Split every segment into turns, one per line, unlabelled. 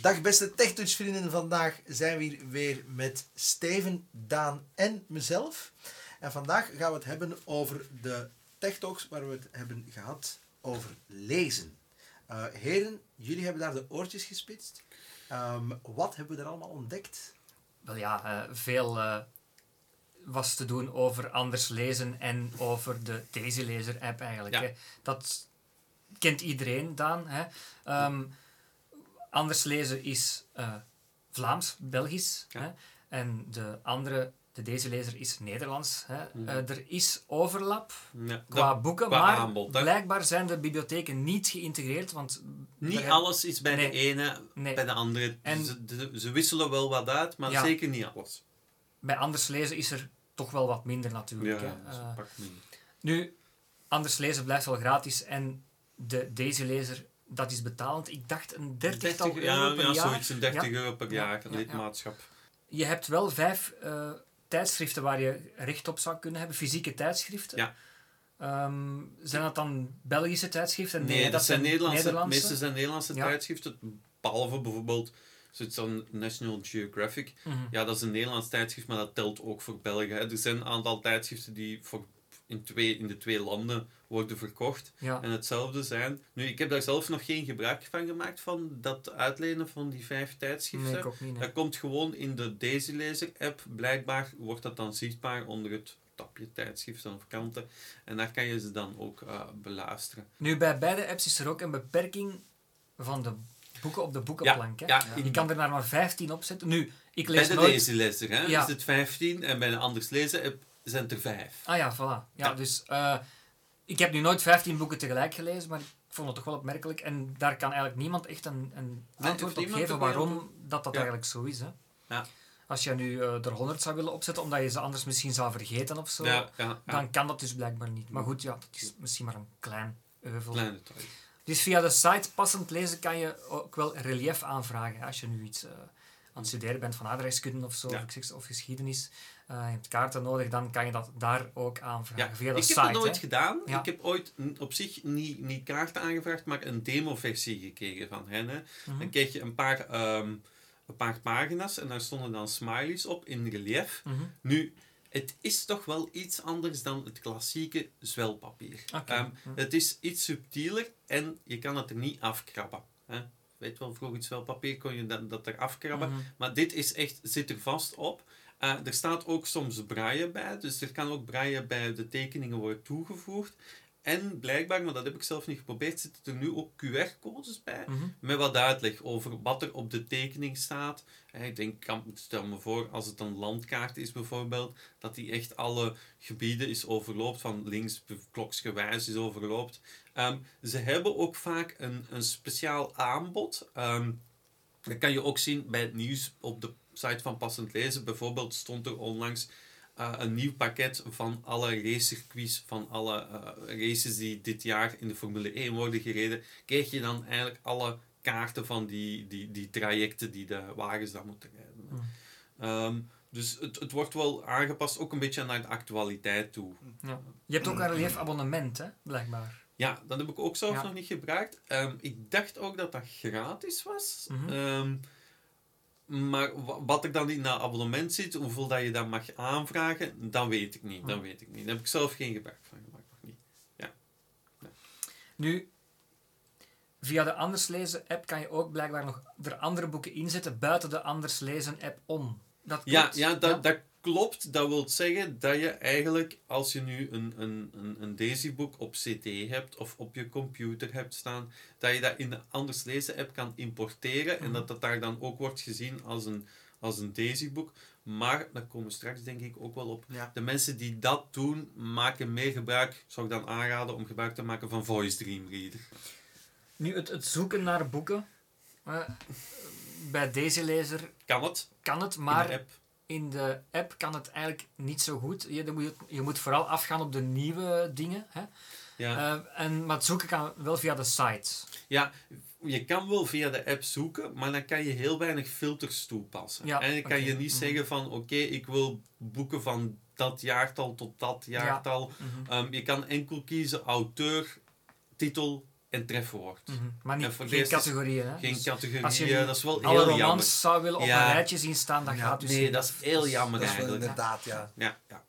Dag beste TechTouch-vrienden. Vandaag zijn we hier weer met Steven, Daan en mezelf. En vandaag gaan we het hebben over de TechTalks waar we het hebben gehad over lezen. Uh, heren, jullie hebben daar de oortjes gespitst. Um, wat hebben we er allemaal ontdekt?
Wel ja, uh, veel uh, was te doen over anders lezen en over de Daisy Lezer app eigenlijk. Ja. Hè. Dat kent iedereen, Daan. Hè. Um, anders lezen is uh, Vlaams, Belgisch. Hè? En de andere, de deze lezer, is Nederlands. Hè? Mm. Uh, er is overlap ja, qua boeken, qua maar aanbod, blijkbaar zijn de bibliotheken niet geïntegreerd. Want
niet alles is bij de ene, nee. bij de andere. En ze, ze, wisselen wel wat uit, maar ja, zeker niet alles.
Bij anders lezen is er toch wel wat minder natuurlijk. Ja, uh, minder. Nu, anders lezen blijft wel gratis en de deze lezer dat is betalend. Ik dacht een 30, 30 euro ja, per ja, jaar.
zoiets, een 30 euro per jaar, lidmaatschap.
Je hebt wel vijf uh, tijdschriften waar je recht op zou kunnen hebben, fysieke tijdschriften. Ja. Um, zijn dat dan Belgische tijdschriften?
Nee, nee dat, zijn Nederlandse. Nederlandse. meeste zijn Nederlandse tijdschriften, behalve bijvoorbeeld zoiets dan National Geographic. Mm -hmm. Ja, dat is een Nederlands tijdschrift, maar dat telt ook voor België. Er zijn een aantal tijdschriften die voor in, twee, in de twee landen worden verkocht en hetzelfde zijn. Nu, ik heb daar zelf nog geen gebruik van gemaakt van dat uitlenen van die vijf tijdschriften. Nee, Dat komt gewoon in de Daisy Laser app. Blijkbaar wordt dat dan zichtbaar onder het tapje tijdschriften of kanten. En daar kan je ze dan ook uh, beluisteren.
Nu, bij beide apps is er ook een beperking van de boeken op de boekenplank. Ja, ja, je kan er maar 15 op zetten. Nu, ik lees
bij de nooit... Daisy Laser hè, is het 15 en bij een anders lezen app zijn er vijf.
Ah ja, voilà. Ja, Dus uh, ik heb nu nooit 15 boeken tegelijk gelezen, maar ik vond het toch wel opmerkelijk. En daar kan eigenlijk niemand echt een, een antwoord op geven waarom dat, dat eigenlijk zo is. Hè. Ja. Als je nu uh, er 100 zou willen opzetten, omdat je ze anders misschien zou vergeten of zo, ja, dan kan dat dus blijkbaar niet. Maar goed, ja, dat is misschien maar een klein euvel. Klein detail. Dus via de site passend lezen kan je ook wel relief aanvragen. Als je nu iets uh, aan het studeren bent van aardrijkskunde of zo, of, of geschiedenis, uh, je hebt kaarten nodig, dan kan je dat daar ook aanvragen. via de
ik
site,
heb dat nooit gedaan. Ik heb ooit op zich niet, niet kaarten aangevraagd, maar een demo-versie gekregen van hen. Hè. Mhm. Dan kreeg je een paar, um, een paar pagina's en daar stonden dan smileys op in relief. Mhm. Nu, het is toch wel iets anders dan het klassieke zwelpapier. Okay. Um, mhm. Het is iets subtieler en je kan het er niet afkrabben. Hè. Weet wel, vroeger het zwelpapier kon je dat, dat er afkrabben. Maar dit is echt, zit er vast op. Uh, er staat ook soms braille bij, dus er kan ook braille bij de tekeningen worden toegevoegd. En blijkbaar, maar dat heb ik zelf niet geprobeerd, zitten er nu ook QR-codes bij. Mhm. Met wat uitleg over wat er op de tekening staat. Ik denk, stel me voor, als het een landkaart is bijvoorbeeld, dat die echt alle gebieden is overloopt, van links kloksgewijs is overloopt. Um, ze hebben ook vaak een, een speciaal aanbod. Um, dat kan je ook zien bij het nieuws op de site van Passend Lezen. Bijvoorbeeld stond er onlangs uh, een nieuw pakket van alle racecircuits, van alle uh, races die dit jaar in de Formule 1 worden gereden. Kreeg je dan eigenlijk alle kaarten van die, die, die trajecten die de wagens dan moeten rijden. Hmm. Um, dus het, het wordt wel aangepast, ook een beetje naar de actualiteit toe.
Ja. Je hebt ook een relief abonnement, hè, blijkbaar.
Ja, dat heb ik ook zelf nog niet gebruikt. Um, ik dacht ook dat dat gratis was. Mm -hmm. um, maar wat er dan in dat abonnement zit, hoeveel dat je dat mag aanvragen, dan weet ik niet. Dan hm. weet ik niet. Daar heb ik zelf geen gebruik van gemaakt. Nog niet. Ja.
Nu, via de Anders Lezen app kan je ook blijkbaar nog er andere boeken inzetten buiten de Anders Lezen app om.
Dat ja, ja, dat, ja? dat klopt. Dat wil zeggen dat je eigenlijk, als je nu een, een, een, een Daisy-boek op CD hebt of op je computer hebt staan, dat je dat in de Anders Lezen app kan importeren en mhm. dat dat daar dan ook wordt gezien als een, als een Daisy-boek. Maar, daar komen we straks denk ik ook wel op. De mensen die dat doen, maken meer gebruik, zou ik dan aanraden om gebruik te maken van Voice Dream Reader.
Nu, het, het zoeken naar boeken. Uh, bij deze lezer...
Kan het.
Kan het, maar in de app kan het eigenlijk niet zo goed. Je, moet, je moet vooral afgaan op de nieuwe dingen. Hè? Ja. Uh, en, maar het zoeken kan wel via de site.
Ja, je kan wel via de app zoeken, maar dan kan je heel weinig filters toepassen. Ja, en dan kan je niet mhm. zeggen van oké, ik wil boeken van dat jaartal tot dat jaartal. Ja. Mhm. Ehm, je kan enkel kiezen auteur, titel, en trefwoord.
Mm -hmm. Maar niet, geen categorieën. Hè?
Geen dus categorieën, als je dat is wel
alle
heel
romans
jammer.
zou willen op
Ja.
een rijtje zien staan, dat
Ja,
gaat dus
nee,
niet.
dat is heel jammer
Dat is inderdaad, ja.
Ja, ja.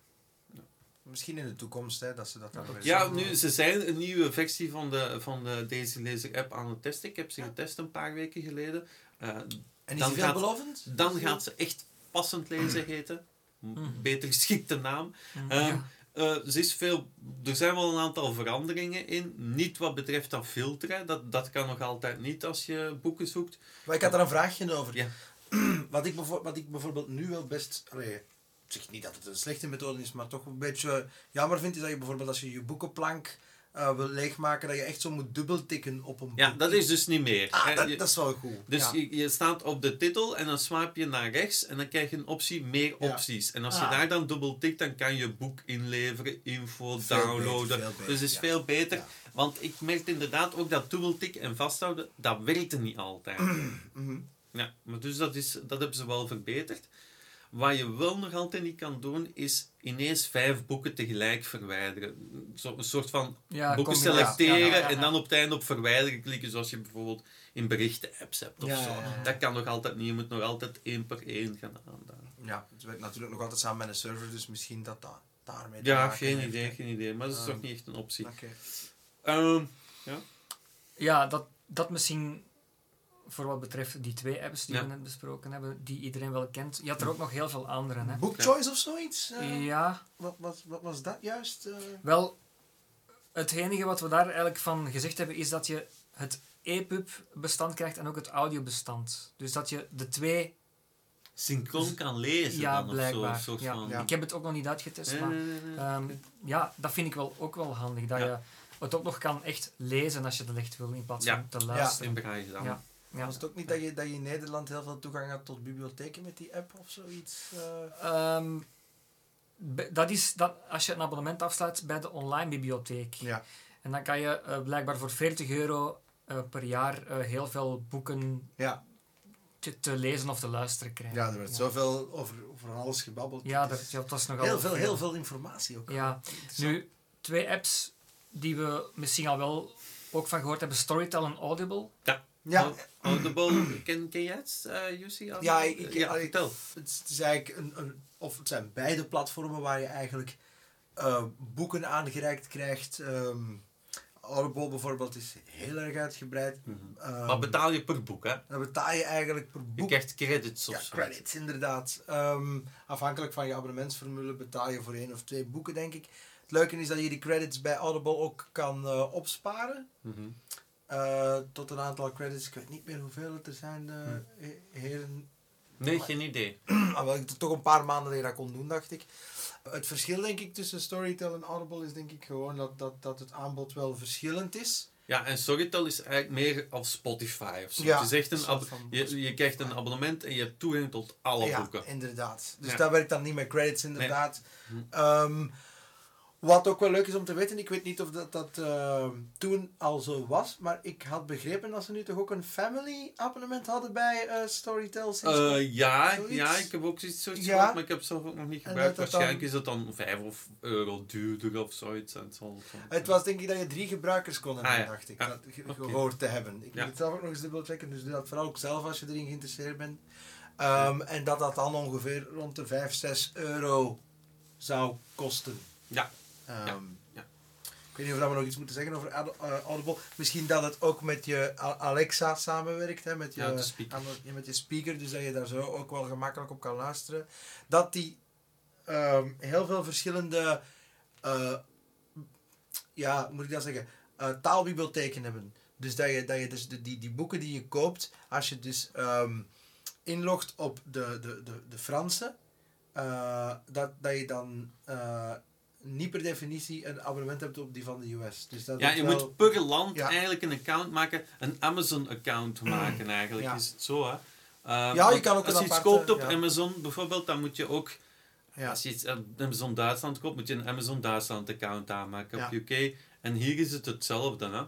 Misschien in de toekomst, hè, dat ze dat dan weer
ja, nu, ze zijn een nieuwe versie van de, van de Daisy Laser app aan het testen. Ik heb ze getest een paar weken geleden. Eh,
En is
dan
die
gaat-
veelbelovend?
dan gaat ze echt passend lezen heten.
Mhm.
Beter geschikte naam.
Mm,
Eh, ze is veel, er zijn wel een aantal veranderingen in. Niet wat betreft dat filteren. Dat, dat kan nog altijd niet als je boeken zoekt.
Maar ik had daar een vraagje over.
Ja.
Wat, ik wat ik bijvoorbeeld nu wel best... Allee, ik zeg niet dat het een slechte methode is, maar toch een beetje jammer vind, is dat je bijvoorbeeld als je je boekenplank eh, wil leegmaken, dat je echt zo moet dubbeltikken op een
Ja,
boek.
dat is dus niet meer.
Ah, dat,
Je-
dat is wel goed.
Dus
ja.
je, je staat op de titel en dan swipe je naar rechts en dan krijg je een optie meer
Ja.
opties. En als je
Ah.
daar dan dubbel tikt, dan kan je boek inleveren, info,
Veel
downloaden.
beter, beter,
dus het is
ja.
veel beter.
Ja.
Want ik merkte inderdaad ook dat dubbeltikken en vasthouden, dat werkte niet altijd.
Mhm.
ja, maar dus dat, is, dat hebben ze wel verbeterd. Wat je wel nog altijd niet kan doen, is ineens vijf boeken tegelijk verwijderen. Zo, een soort van
Ja,
boeken
combinatie.
selecteren
Ja, ja, ja.
en dan op het einde op verwijderen klikken, zoals je bijvoorbeeld in berichten-apps hebt of
Ja,
zo.
ja, ja.
Dat kan nog altijd niet, je moet nog altijd één per één gaan aanduiden.
Ja, het werkt natuurlijk nog altijd samen met een server, dus misschien dat dat daarmee te
Ja,
maken
geen
heeft,
idee, geen idee, maar dat is toch niet echt een optie.
Oké.
Ehm,
Ja, dat, dat misschien voor wat betreft die twee apps die
Ja.
we net besproken hebben, die iedereen wel kent. Je had er ook nog heel veel andere. Hè?
Bookchoice of zoiets? Eh,
Ja,
wat, wat, wat was dat juist? eh?
wel, het enige wat we daar eigenlijk van gezegd hebben is dat je het EPUB-bestand krijgt en ook het audiobestand. Dus dat je de twee,
synchroon kan lezen
ja,
dan of
blijkbaar.
zo.
Ja.
van...
Ja.
Ik heb het ook nog niet uitgetest, maar ehm, ja, dat vind ik wel ook wel handig. Dat
Ja.
je het ook nog kan echt lezen als je het echt wil, in plaats
Ja.
van te luisteren.
in braille dan.
Ja. Ja.
Was het ook niet dat je, dat je in Nederland heel veel toegang had tot bibliotheken met die app of zoiets? eh?
Ehm, dat is dat, als je een abonnement afsluit bij de online bibliotheek.
Ja.
En dan kan je eh, blijkbaar voor 40 euro eh, per jaar eh, heel veel boeken
Ja.
te, te lezen of te luisteren krijgen.
ja, er werd zoveel over, over alles gebabbeld.
Ja, dat,
is
ja, dat is nogal
heel, veel, heel veel informatie ook.
Ja, nu twee apps die we misschien al wel ook van gehoord hebben: Storytel en Audible.
Ja,
Audible, ken, ken jij het, uh?
Ja, ik-
ja,
ik-
vertel.
het is, eigenlijk een, een, of het zijn beide platformen waar je eigenlijk eh, boeken aangereikt krijgt. Ehm Audible bijvoorbeeld is heel erg uitgebreid. Ehm,
Maar betaal je per boek, hè?
dan betaal je eigenlijk per
Je
boek.
krijgt credits of
Ja,
zo.
credits inderdaad. Ehm, afhankelijk van je abonnementsformule betaal je voor één of twee boeken, denk ik. Het leuke is dat je die credits bij Audible ook kan eh, opsparen.
Mhm.
Eh, tot een aantal credits. Ik weet niet meer hoeveel het er zijn, eh, he- heren.
Nee, geen idee.
Ah, wel, ik toch een paar maanden dat kon doen, dacht ik. Het verschil, denk ik, tussen Storytel en Audible is denk ik gewoon dat, dat, dat het aanbod wel verschillend is.
Ja, en Storytel is eigenlijk meer als Spotify of zo.
Ja,
het is echt een
een soort
ab-
van
je, je krijgt een abonnement en je hebt toegang tot alle
ja,
boeken.
inderdaad. Dus
Ja.
dat werkt dan niet met credits, inderdaad.
Hm.
Ehm, wat ook wel leuk is om te weten, ik weet niet of dat, dat ehm, toen al zo was, maar ik had begrepen dat ze nu toch ook een family abonnement hadden bij eh, Storytel.
Eh, ja,
Zoiets?
ja, ik heb ook zoiets, zoiets
Ja.
gehoord, maar ik heb het zelf ook nog niet gebruikt.
dat dan-
Waarschijnlijk is het dan 5 of euro duurder of zoiets. En zal-
Het was denk ik dat je drie gebruikers kon hebben,
Ah, ja.
dacht ik.
Ja.
Dat ge- gehoord te hebben. Ik moet het zelf ook nog eens dubbel checken, dus doe dat vooral ook zelf als je erin geïnteresseerd bent. Ehm, En dat dat dan ongeveer rond de 5, 6 euro zou kosten.
Ja.
Ehm,
Ja.
Ik weet niet of we nog iets moeten zeggen over eh, Audible. Misschien dat het ook met je Alexa samenwerkt, hè, met, je,
Ja, de
met je speaker, dus dat je daar zo ook wel gemakkelijk op kan luisteren. Dat die ehm, heel veel verschillende, eh, ja, hoe moet ik dat zeggen, eh, taalbibliotheken hebben. Dus dat je, dat je dus de, die, die boeken die je koopt, als je dus ehm, inlogt op de, de, de, de Franse, dat, dat je dan niet per definitie een abonnement hebt op die van de US. Dus dat
Ja, je
wel-
moet per land
Ja.
eigenlijk een account maken, een Amazon-account maken eigenlijk,
Ja.
is het zo hè. Ehm,
Ja, je kan ook
als je iets
aparte-
koopt op
ja.
Amazon bijvoorbeeld, dan moet je ook, als je iets op Amazon Duitsland koopt, moet je een Amazon Duitsland account aanmaken op UK. En hier is het hetzelfde hè.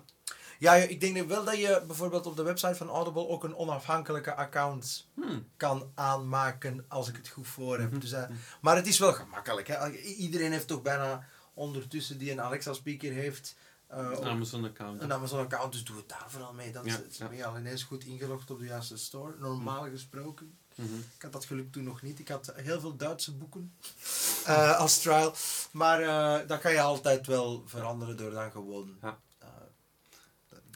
Ja, ik denk wel dat je bijvoorbeeld op de website van Audible ook een onafhankelijke account
Hmm.
kan aanmaken als ik het goed voor heb.
Mhm.
Dus, eh, maar het is wel gemakkelijk. Hè? Iedereen heeft toch bijna ondertussen die een Alexa speaker heeft,
een Amazon-account.
Een Amazon-account, dus doe het daar vooral mee. Dan ja, ben je al ineens goed ingelogd op de juiste store. Normaal gesproken. Mhm. Ik had dat geluk toen nog niet. Ik had heel veel Duitse boeken uh, als trial. Maar uh, dat kan je altijd wel veranderen door dan gewoon... Ja.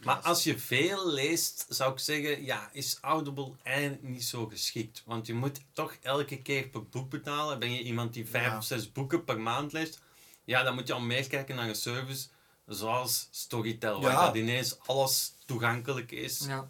Maar als je veel leest, zou ik zeggen, ja, is Audible eigenlijk niet zo geschikt. Want je moet toch elke keer per boek betalen. Ben je iemand die vijf of zes boeken per maand leest, ja, dan moet je al meer kijken naar een service zoals Storytel, waar dat ineens alles toegankelijk is.
Ja.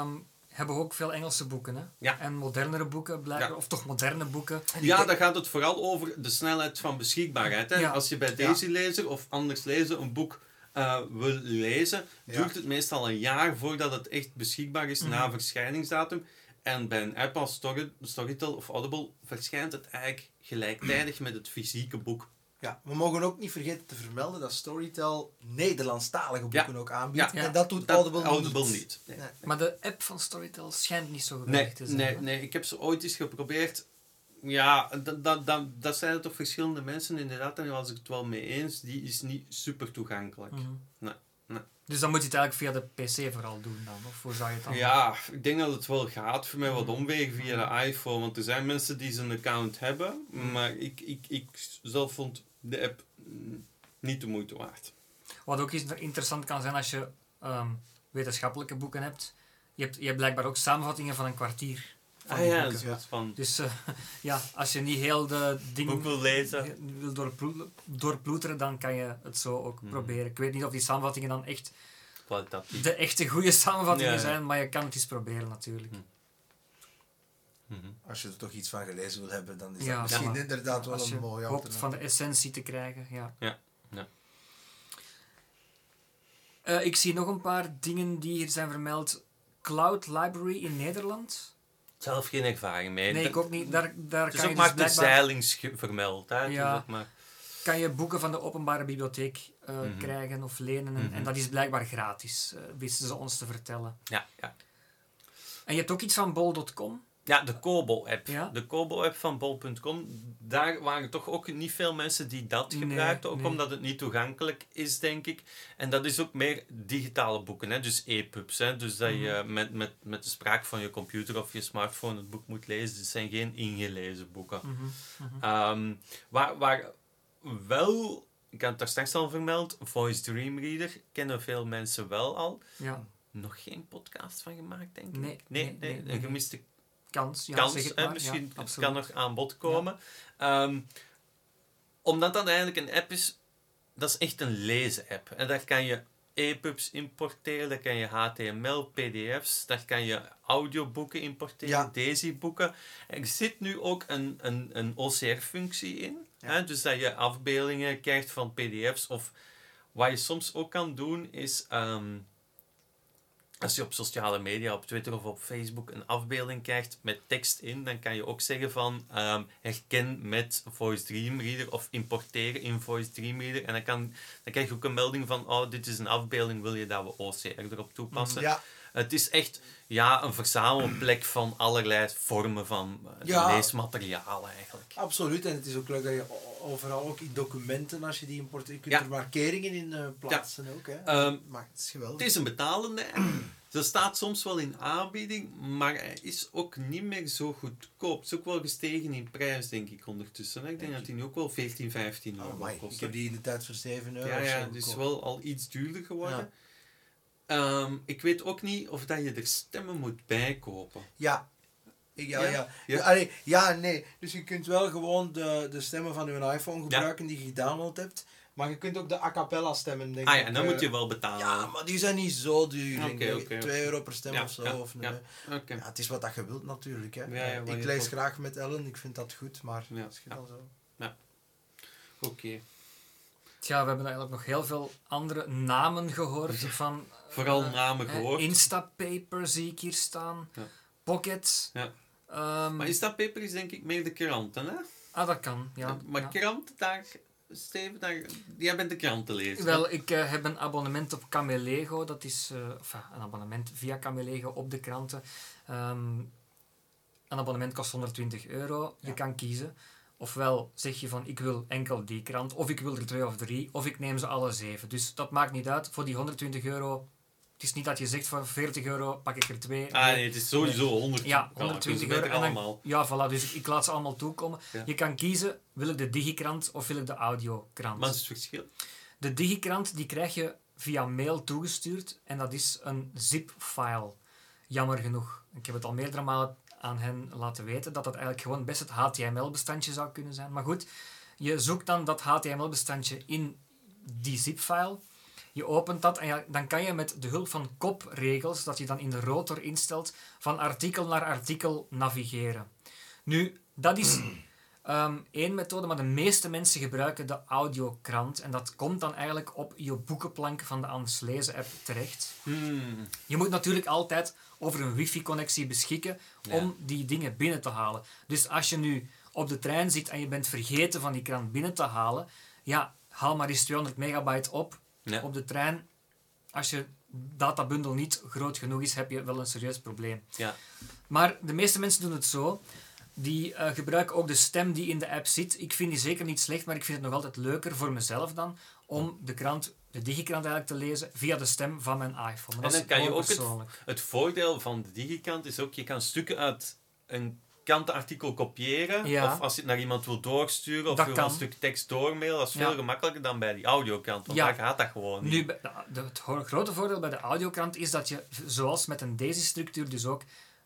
Um, hebben ook veel Engelse boeken. Hè? Ja. En modernere boeken, blijven, of toch moderne boeken.
Ja, daar gaat het vooral over de snelheid van beschikbaarheid. Hè? Als je bij deze lezer of anders lezer een boek uh, wil lezen, duurt het meestal een jaar voordat het echt beschikbaar is na mhm. verschijningsdatum. En bij een app als Story, Storytel of Audible verschijnt het eigenlijk gelijktijdig met het fysieke boek.
Ja, we mogen ook niet vergeten te vermelden dat Storytel Nederlandstalige boeken ook aanbiedt. En dat doet Audible, Audible niet.
Nee. Maar de app van Storytel schijnt niet zo
geweldig te zijn. Nee, nee, ik heb ze ooit eens geprobeerd. Ja, dat, dat, dat, dat zijn er toch verschillende mensen inderdaad. En daar was ik het wel mee eens. Die is niet super toegankelijk. Mhm. nee, nee.
Dus dan moet je het eigenlijk via de PC vooral doen dan? Of hoe zou je het dan
Ja, ik denk dat het wel gaat voor mij wat mhm. omwegen via de iPhone. Want er zijn mensen die zijn account hebben. Mhm. Maar ik, ik, ik zelf vond de app niet de moeite waard.
Wat ook interessant kan zijn als je ehm, wetenschappelijke boeken hebt. Je, hebt. je hebt blijkbaar ook samenvattingen van een kwartier.
Ah ja, dat is wat van.
Dus uh, ja, als je niet heel de dingen
wil lezen,
wil doorploeteren, dan kan je het zo ook hmm. proberen. Ik weet niet of die samenvattingen dan echt de echte goede samenvattingen zijn, maar je kan het eens proberen natuurlijk. Hmm.
Mhm. Als je er toch iets van gelezen wil hebben, dan is dat misschien inderdaad wel een mooie
hoopt van de essentie te krijgen. Ja.
ja. ja.
Uh, ik zie nog een paar dingen die hier zijn vermeld. Cloud Library in Nederland.
Zelf geen ervaring mee.
Nee, ik ook niet. Daar, daar
het is kan ook je dus maar de zeilings vermeld. Hè?
Ja. Maar... Kan je boeken van de openbare bibliotheek uh, mm -hmm. krijgen of lenen. En, mm -hmm. en, dat is blijkbaar gratis, uh, wisten ze ons te vertellen.
Ja, ja.
En je hebt ook iets van bol.com.
Ja, de Kobo-app. De Kobo-app van bol.com. Daar waren toch ook niet veel mensen die dat gebruikten. ook omdat het niet toegankelijk is, denk ik. En dat is ook meer digitale boeken. Hè? Dus e-pubs. Dus dat je mhm. met, met, met de spraak van je computer of je smartphone het boek moet lezen. Het zijn geen ingelezen boeken. Ehm, waar, waar wel... Ik had het daar straks al vermeld. Voice Dream Reader kennen veel mensen wel al.
Ja.
Nog geen podcast van gemaakt, denk ik.
Nee,
nee, nee, een gemiste
kans. Ja,
kans zeg het misschien ja, kan nog aan bod komen. Um, omdat dat eigenlijk een app is, dat is echt een lezen-app. En daar kan je EPUBs importeren, daar kan je HTML, PDF's, daar kan je audioboeken importeren, ja. DAISY-boeken. Er zit nu ook een, een, een OCR-functie in. Hè? Dus dat je afbeeldingen krijgt van PDF's. Of wat je soms ook kan doen, is um, als je op sociale media, op Twitter of op Facebook een afbeelding krijgt met tekst in, dan kan je ook zeggen van um, herken met Voice Dream Reader of importeren in Voice Dream Reader. En dan, kan, dan krijg je ook een melding van, oh, dit is een afbeelding, wil je dat we OCR erop toepassen?
Ja.
Het is echt ja, een verzamelplek van allerlei vormen van uh, leesmateriaal eigenlijk.
Absoluut, en het is ook leuk dat je overal ook in documenten, als je die importeert, je kunt er markeringen in uh, plaatsen ook. Hè.
Um, maar het is geweldig. Het is een betalende Ze staat soms wel in aanbieding, maar hij is ook niet meer zo goedkoop. Het is ook wel gestegen in prijs, denk ik, ondertussen. Ik denk dat hij nu ook wel 14, 15 euro oh, kost.
Ik heb die in de tijd voor 7 euro.
Ja, ja het is wel al iets duurder geworden. Ehm, ik weet ook niet of dat je er stemmen moet bijkopen.
Ja. Ja, ja. Ja, ja. ja nee. Dus je kunt wel gewoon de, de stemmen van je iPhone gebruiken die je gedownload hebt. Maar je kunt ook de a cappella stemmen, denk
ah, ja, en dan moet je wel betalen.
Ja, maar die zijn niet zo duur. Okay, okay, 2 euro per stem of zo. Ja, of ja, ja, het is wat dat je wilt natuurlijk. Hè. ik lees graag met Ellen, ik vind dat goed, maar ja, het schiet al zo.
Ja. Oké.
Tja, we hebben eigenlijk nog heel veel andere namen gehoord van...
Vooral uh, namen gehoord.
Instapaper zie ik hier staan. Pocket.
Ja. Um, maar Instapaper is denk ik meer de kranten, hè?
Ah, dat kan, ja.
Maar krant, daar Steven, daar, jij bent de krant te lezen.
Wel, ik uh, heb een abonnement op Camelego. Dat is uh, enfin, een abonnement via Camelego op de kranten. Um, een abonnement kost 120 euro. Je kan kiezen Ofwel zeg je van ik wil enkel die krant, of ik wil er twee of drie, of ik neem ze alle zeven. Dus dat maakt niet uit. Voor die 120 euro het is niet dat je zegt voor 40 euro pak ik er twee.
Ah nee, het is sowieso 100
Ja, 120 euro. En dan, ja, voilà. Dus ik laat ze allemaal toekomen. Je kan kiezen, wil ik de digikrant of wil ik de audiokrant.
Wat is het verschil?
De digikrant die krijg je via mail toegestuurd. En dat is een zip-file. Jammer genoeg. Ik heb het al meerdere malen aan hen laten weten dat dat eigenlijk gewoon best het HTML-bestandje zou kunnen zijn. Maar goed, je zoekt dan dat HTML-bestandje in die zip-file. Je opent dat en ja, dan kan je met de hulp van kopregels, dat je dan in de rotor instelt, van artikel naar artikel navigeren. Nu, dat is um, één methode, maar de meeste mensen gebruiken de audiokrant. En dat komt dan eigenlijk op je boekenplank van de Anders Lezen app terecht.
Hmm.
Je moet natuurlijk altijd over een wifi-connectie beschikken om die dingen binnen te halen. Dus als je nu op de trein zit en je bent vergeten van die krant binnen te halen, ja, haal maar eens 200 megabyte op op de trein. Als je databundel niet groot genoeg is, heb je wel een serieus probleem.
Ja.
Maar de meeste mensen doen het zo. Die uh, gebruiken ook de stem die in de app zit. Ik vind die zeker niet slecht, maar ik vind het nog altijd leuker voor mezelf dan om de krant, de digikrant eigenlijk te lezen via de stem van mijn iPhone.
en dan kan je ook het, het, voordeel van de digikrant is ook, je kan stukken uit een kantenartikel kopiëren. Of als je het naar iemand wil doorsturen of wil een stuk tekst doormailen. Dat is veel gemakkelijker dan bij die audiokrant. Want daar gaat dat gewoon niet.
Nu, het grote voordeel bij de audiokrant is dat je, zoals met een deze-structuur, dus ook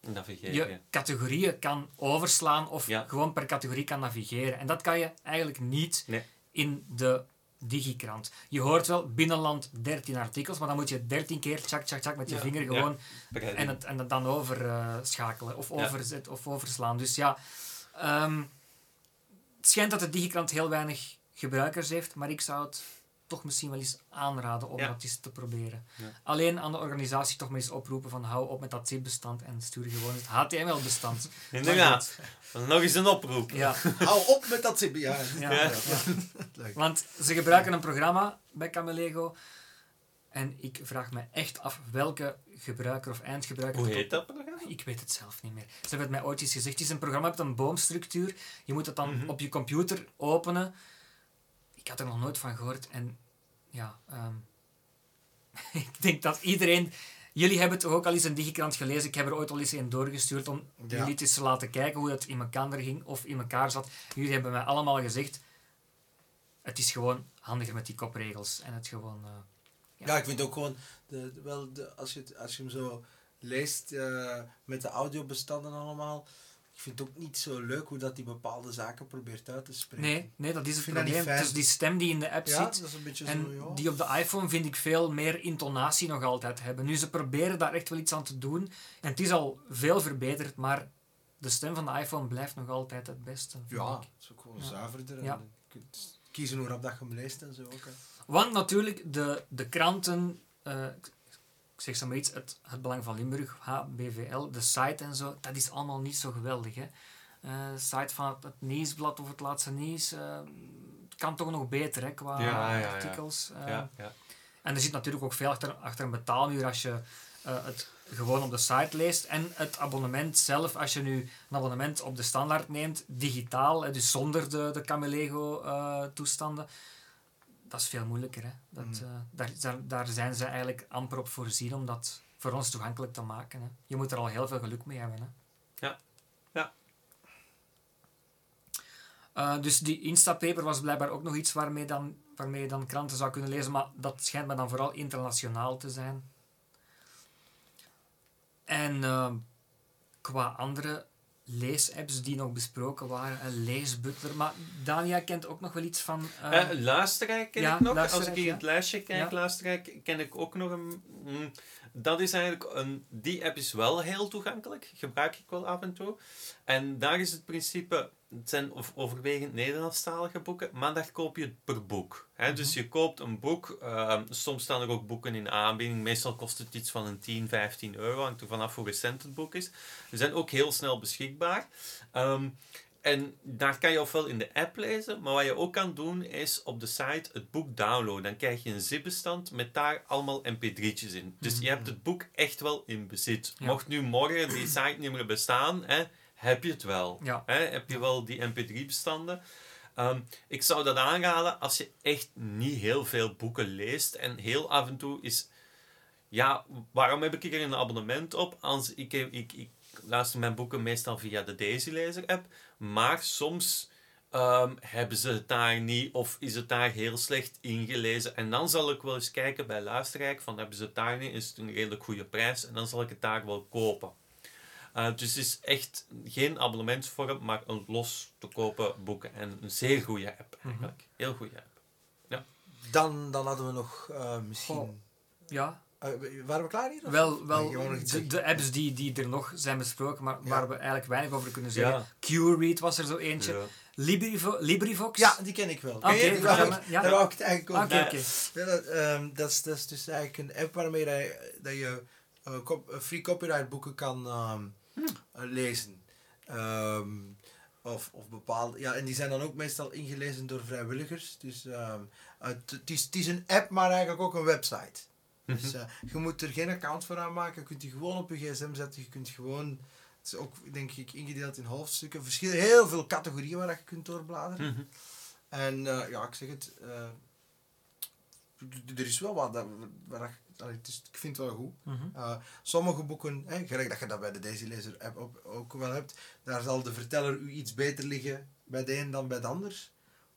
navigeren.
je categorieën kan overslaan of gewoon per categorie kan navigeren. En dat kan je eigenlijk niet in de digikrant. Je hoort wel binnenland 13 artikels, maar dan moet je 13 keer tjak, tjak, tjak met je vinger gewoon en, het, en het dan overschakelen uh, of, overzet, of overslaan. Dus ja, um, het schijnt dat de digikrant heel weinig gebruikers heeft, maar ik zou het toch misschien wel eens aanraden om dat eens te proberen. Alleen aan de organisatie toch maar eens oproepen van hou op met dat zip-bestand en stuur gewoon het HTML-bestand.
Inderdaad. Nog eens een oproep.
Ja.
hou op met dat zip. Ja.
ja. Want ze gebruiken een programma bij Camelego en ik vraag me echt af welke gebruiker of eindgebruiker...
Hoe heet dat programma?
Ik weet het zelf niet meer. Ze hebben het mij ooit eens gezegd. Het is een programma met een boomstructuur. Je moet het dan mhm. op je computer openen ik had er nog nooit van gehoord. En ja, ehm, ik denk dat iedereen... Jullie hebben toch ook al eens een digikrant gelezen. Ik heb er ooit al eens een doorgestuurd om jullie eens te laten kijken hoe het in elkaar ging of in elkaar zat. Jullie hebben mij allemaal gezegd, het is gewoon handiger met die kopregels. En het gewoon... Uh,
ja. ja. ik vind ook gewoon, de, wel, de, als, je als je hem zo leest uh, met de audiobestanden allemaal vind het ook niet zo leuk hoe dat die bepaalde zaken probeert uit te spreken.
Nee, nee dat is het probleem. Dus die stem die in de app
ja,
zit.
Dat
en
zo, ja.
die op de iPhone vind ik veel meer intonatie nog altijd hebben. Nu, ze proberen daar echt wel iets aan te doen. En het is al veel verbeterd, maar de stem van de iPhone blijft nog altijd het beste.
Ja, het is ook gewoon zuiverder. En je kunt kiezen hoe rap dat je hem leest en zo ook. Hè.
Want natuurlijk, de, de kranten... Uh, zeg ze maar iets, het, het Belang van Limburg, HBVL, de site en zo, dat is allemaal niet zo geweldig. Hè. Uh, site van het, nieuwsblad of het laatste nieuws, uh, kan toch nog beter hè, qua ja, artikels.
Ja, ja.
En er zit natuurlijk ook veel achter, achter een betaalmuur als je het gewoon op de site leest. En het abonnement zelf, als je nu een abonnement op de standaard neemt, digitaal, dus zonder de, de Camelego toestanden, dat is veel moeilijker. Hè. Dat, mm. uh, daar, daar, daar, zijn ze eigenlijk amper op voorzien om dat voor ons toegankelijk te maken. Hè. Je moet er al heel veel geluk mee hebben. Hè.
Ja. ja.
Uh, dus die Instapaper was blijkbaar ook nog iets waarmee, dan, waarmee je dan kranten zou kunnen lezen, maar dat schijnt me dan vooral internationaal te zijn. En uh, qua andere leesapps die nog besproken waren. Een leesbutler. Maar Dania kent ook nog wel iets van...
Uh, uh, luisterrijk ken ik nog. Als ik in het lijstje kijk, ja. luisterrijk, ken ik ook nog een... Mm, dat is eigenlijk een... Die app is wel heel toegankelijk. Gebruik ik wel af en toe. En daar is het principe het zijn overwegend Nederlandstalige boeken, maar daar koop je het per boek. Hè? Mhm. Dus je koopt een boek, ehm, soms staan er ook boeken in aanbieding, meestal kost het iets van een 10, 15 euro, hangt er vanaf hoe recent het boek is. Ze zijn ook heel snel beschikbaar. Ehm, en daar kan je ofwel in de app lezen, maar wat je ook kan doen is op de site het boek downloaden. Dan krijg je een zip-bestand met daar allemaal mp3'tjes in. Dus je hebt mhm. het boek echt wel in bezit. Mocht nu morgen die site niet meer bestaan, hè, heb je het wel. Hè? Heb je wel die mp3-bestanden. Ehm, ik zou dat aanraden als je echt niet heel veel boeken leest en heel af en toe is. Ja, waarom heb ik hier een abonnement op? Als ik, ik, ik luister mijn boeken meestal via de Daisy Lezer app, maar soms um, hebben ze het daar niet of is het daar heel slecht ingelezen. En dan zal ik wel eens kijken bij Luisterrijk van hebben ze het daar niet, is het een redelijk goede prijs en dan zal ik het daar wel kopen. Uh, dus het is echt geen abonnementsvorm, maar een los te kopen boeken. En een zeer goede app mhm. eigenlijk. Heel goede app. Ja.
Dan, dan hadden we nog uh, misschien...
ja.
Uh, waren we klaar hier?
Wel, wel de, de, apps die, die er nog zijn besproken, maar waar we eigenlijk weinig over kunnen zeggen. Ja. Q-Read was er zo eentje. Ja. Librivo Librivox?
Ja, die ken ik wel.
Oké, okay,
daar, ja. wou ik het eigenlijk
ook okay, okay.
dat, um, dat, is, dat is dus eigenlijk een app waarmee je, dat je uh, free copyright boeken kan um, hm. lezen. Um, of, of bepaalde... Ja, en die zijn dan ook meestal ingelezen door vrijwilligers. Dus het, het, is, het is een app, maar eigenlijk ook een website. Dus uh, je moet er geen account voor aanmaken. Je kunt die gewoon op je gsm zetten. Je kunt gewoon het is ook, denk ik, ingedeeld in hoofdstukken. Verschillen, heel veel categorieën waar je kunt doorbladeren. Mhm. En uh, ja, ik zeg het, uh, er is wel wat dat, waar het is, ik vind het wel goed. Mm -hmm. sommige boeken, hè, gelijk dat je dat bij de Daisy Lezer app ook wel hebt, daar zal de verteller u iets beter liggen bij de een dan bij de ander.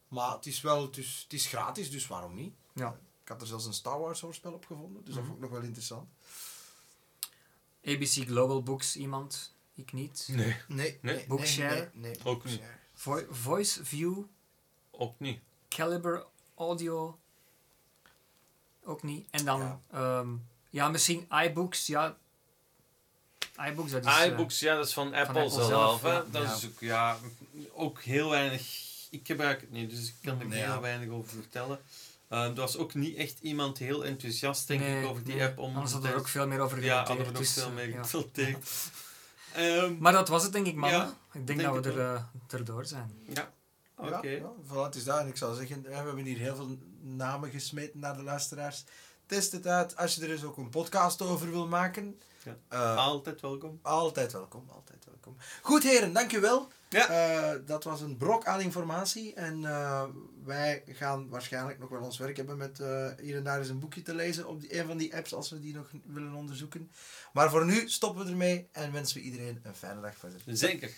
Maar het is wel, het is, het is gratis, dus waarom niet?
Ja.
Ik had er zelfs een Star Wars hoorspel op gevonden, dus mm -hmm. dat
mhm.
vond ik nog wel interessant.
ABC Global Books, iemand? Ik niet.
Nee.
Nee.
nee.
Bookshare.
Nee, nee,
Ook niet.
Voice View.
Ook niet.
Caliber Audio. Ook niet. En dan, ja, um, ja misschien iBooks, ja. iBooks, dat is...
iBooks, uh, ja, dat is van Apple, van Apple zelf. hè? Dat ja. is ook, ja, ook heel weinig... Ik gebruik het niet, dus ik kan er heel weinig over vertellen. Uh, er was ook niet echt iemand heel enthousiast, denk
nee,
ik, over die
nee,
app. Om
anders hadden we er ook veel meer over
Ja, hadden we er ook veel meer gefilteerd.
Um, maar dat was het denk ik, mannen. ik denk, dat we er, uh, erdoor zijn.
Ja, oké. Okay. Ja,
ja, het is daar. En ik zou zeggen, we hebben hier heel veel namen gesmeten naar de luisteraars. Test het uit. Als je er eens ook een podcast over wil maken.
Ja. Uh, altijd welkom.
Altijd welkom, altijd welkom. Goed heren, dankjewel. Ja. Uh, dat was een brok aan informatie. En uh, wij gaan waarschijnlijk nog wel ons werk hebben met hier en daar eens een boekje te lezen op die, een van die apps als we die nog willen onderzoeken. Maar voor nu stoppen we ermee en wensen we iedereen een fijne dag verder.
Zeker.